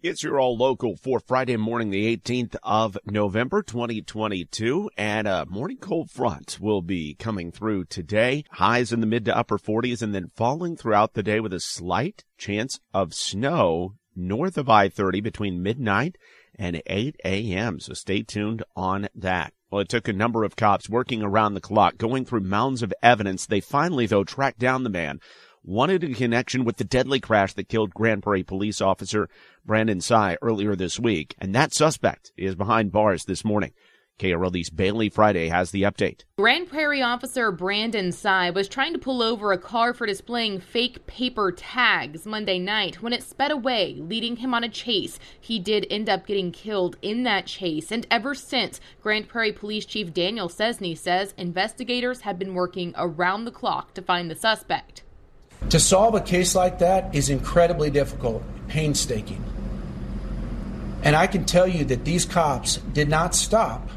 It's your all local for Friday morning, the 18th of November, 2022. And a morning cold front will be coming through today. Highs in the mid to upper 40s and then falling throughout the day with a slight chance of snow north of I-30 between midnight and 8 a.m. So stay tuned on that. Well, it took a number of cops working around the clock, going through mounds of evidence. They finally, though, tracked down the man wanted in connection with the deadly crash that killed Grand Prairie police officer Brandon Tsai earlier this week. And that suspect is behind bars this morning. KRLD's Bailey Friday has the update. Grand Prairie officer Brandon Tsai was trying to pull over a car for displaying fake paper tags Monday night when it sped away, leading him on a chase. He did end up getting killed in that chase, and ever since, Grand Prairie Police Chief Daniel Scesney says investigators have been working around the clock to find the suspect. To solve a case like that is incredibly difficult, painstaking. And I can tell you that these cops did not stop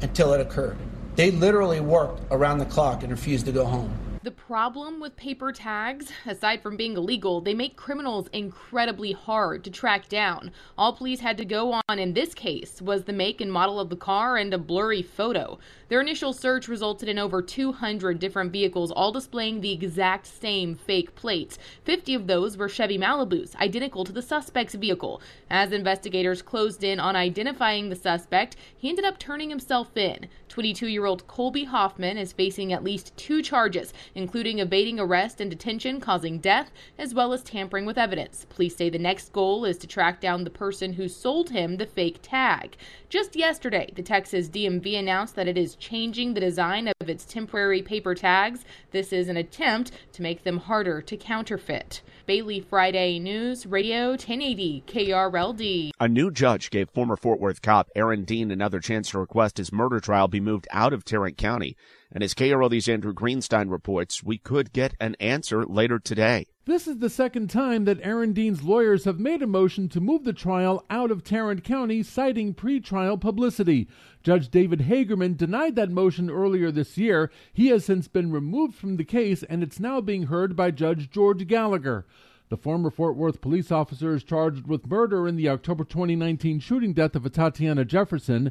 until it occurred. They literally worked around the clock and refused to go home. The problem with paper tags, aside from being illegal, they make criminals incredibly hard to track down. All police had to go on in this case was the make and model of the car and a blurry photo. Their initial search resulted in over 200 different vehicles, all displaying the exact same fake plates. 50 of those were Chevy Malibus, identical to the suspect's vehicle. As investigators closed in on identifying the suspect, he ended up turning himself in. 22 year old Colby Hoffman is facing at least two charges, including evading arrest and detention causing death, as well as tampering with evidence. Police say the next goal is to track down the person who sold him the fake tag. Just yesterday, the Texas DMV announced that it is changing the design of its temporary paper tags. This is an attempt to make them harder to counterfeit. Bailey Friday News Radio 1080 KRLD. A new judge gave former Fort Worth cop Aaron Dean another chance to request his murder trial be moved out of Tarrant County. And as KRLD's Andrew Greenstein reports, we could get an answer later today. This is the second time that Aaron Dean's lawyers have made a motion to move the trial out of Tarrant County, citing pretrial publicity. Judge David Hagerman denied that motion earlier this year. He has since been removed from the case, and it's now being heard by Judge George Gallagher. The former Fort Worth police officer is charged with murder in the October 2019 shooting death of Tatiana Jefferson.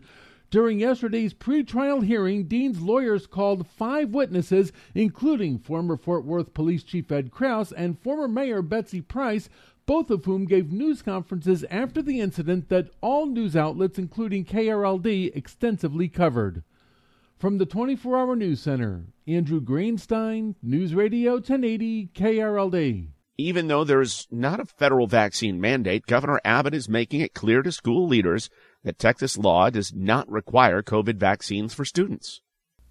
During yesterday's pretrial hearing, Dean's lawyers called five witnesses, including former Fort Worth Police Chief Ed Kraus and former Mayor Betsy Price, both of whom gave news conferences after the incident that all news outlets, including KRLD, extensively covered. From the 24 Hour News Center, Andrew Greenstein, News Radio 1080 KRLD. Even though there's not a federal vaccine mandate, Governor Abbott is making it clear to school leaders that Texas law does not require COVID vaccines for students.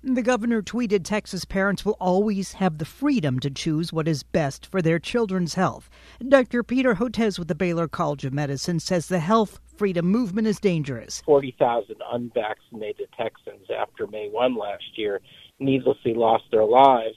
The governor tweeted Texas parents will always have the freedom to choose what is best for their children's health. Dr. Peter Hotez with the Baylor College of Medicine says the health freedom movement is dangerous. 40,000 unvaccinated Texans after May 1 last year needlessly lost their lives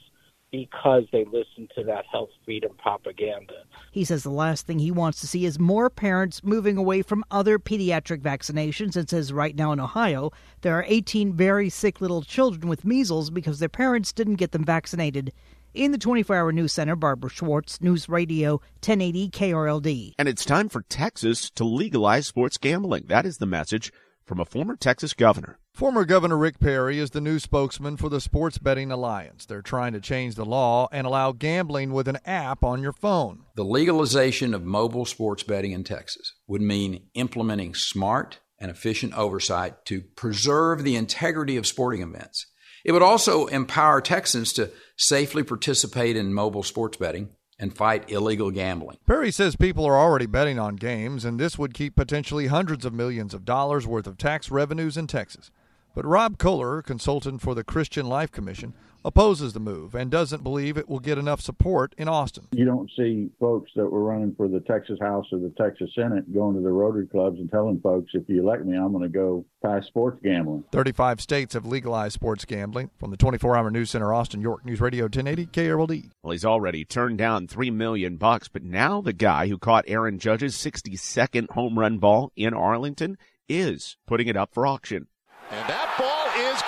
because they listen to that health freedom propaganda. He says the last thing he wants to see is more parents moving away from other pediatric vaccinations and says right now in Ohio there are 18 very sick little children with measles because their parents didn't get them vaccinated. In the 24 hour news center, Barbara Schwartz, News Radio 1080 KRLD. And it's time for Texas to legalize sports gambling. That is the message from a former Texas governor. Former Governor Rick Perry is the new spokesman for the Sports Betting Alliance. They're trying to change the law and allow gambling with an app on your phone. The legalization of mobile sports betting in Texas would mean implementing smart and efficient oversight to preserve the integrity of sporting events. It would also empower Texans to safely participate in mobile sports betting and fight illegal gambling. Perry says people are already betting on games, and this would keep potentially hundreds of millions of dollars worth of tax revenues in Texas. But Rob Kohler, consultant for the Christian Life Commission, opposes the move and doesn't believe it will get enough support in Austin. You don't see folks that were running for the Texas House or the Texas Senate going to the Rotary clubs and telling folks, if you elect me, I'm going to go pass sports gambling. 35 states have legalized sports gambling. From the 24 hour news center, Austin, York News Radio 1080 KRLD. Well, he's already turned down three million bucks, but now the guy who caught Aaron Judge's 62nd home run ball in Arlington is putting it up for auction. And that ball is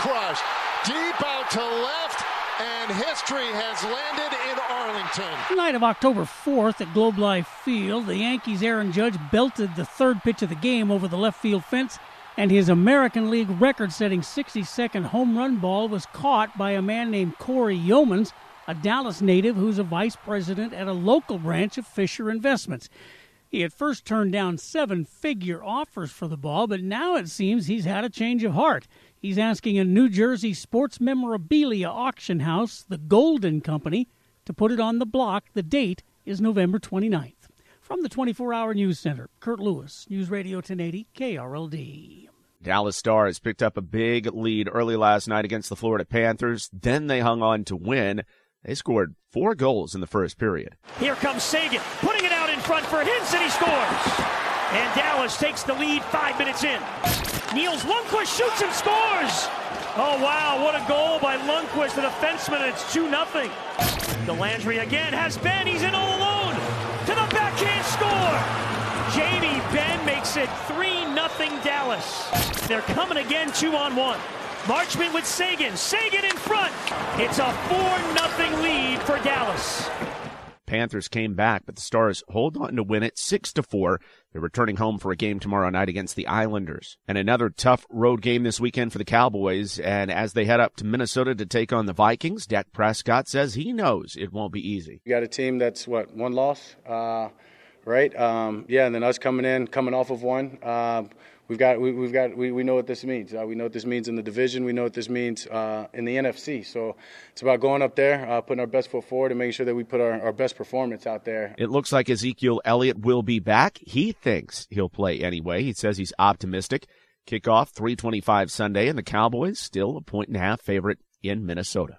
crushed deep out to left, and history has landed in Arlington. Night of October 4th at Globe Life Field, the Yankees' Aaron Judge belted the third pitch of the game over the left field fence, and his American League record setting 62nd home run ball was caught by a man named Cory Youmans, a Dallas native who's a vice president at a local branch of Fisher Investments. He had first turned down seven figure offers for the ball, but now it seems he's had a change of heart. He's asking a New Jersey sports memorabilia auction house, the Goldin Company, to put it on the block. The date is November 29th. From the 24 hour news center, Kurt Lewis, News Radio 1080, KRLD. Dallas Stars picked up a big lead early last night against the Florida Panthers. Then they hung on to win. They scored four goals in the first period. Here comes Seguin, putting it out in front for Hintz, and he scores. And Dallas takes the lead five minutes in. Nils Lundkvist shoots and scores. Oh, wow, what a goal by Lundkvist, the defenseman. It's 2 0. Dellandrea again has Benn. He's in all alone. To the backhand score. Jamie Benn makes it 3 0 Dallas. They're coming again, 2 on 1. Marchment with Seguin. Seguin in front. It's a 4 0 lead for Dallas. Panthers came back, but the Stars hold on to win it 6 to 4. They're returning home for a game tomorrow night against the Islanders. And another tough road game this weekend for the Cowboys. And as they head up to Minnesota to take on the Vikings, Dak Prescott says he knows it won't be easy. You got a team that's what, one loss? Uh, right? Um, yeah, and then us coming in, coming off of one. Uh, we've got we, have got we, we know what this means. Uh, we know what this means in the division. We know what this means uh, in the NFC. So it's about going up there, uh, putting our best foot forward, and making sure that we put our, our best performance out there. It looks like Ezekiel Elliott will be back. He thinks he'll play anyway. He says he's optimistic. Kickoff 325 Sunday, and the Cowboys still a point and a half favorite in Minnesota.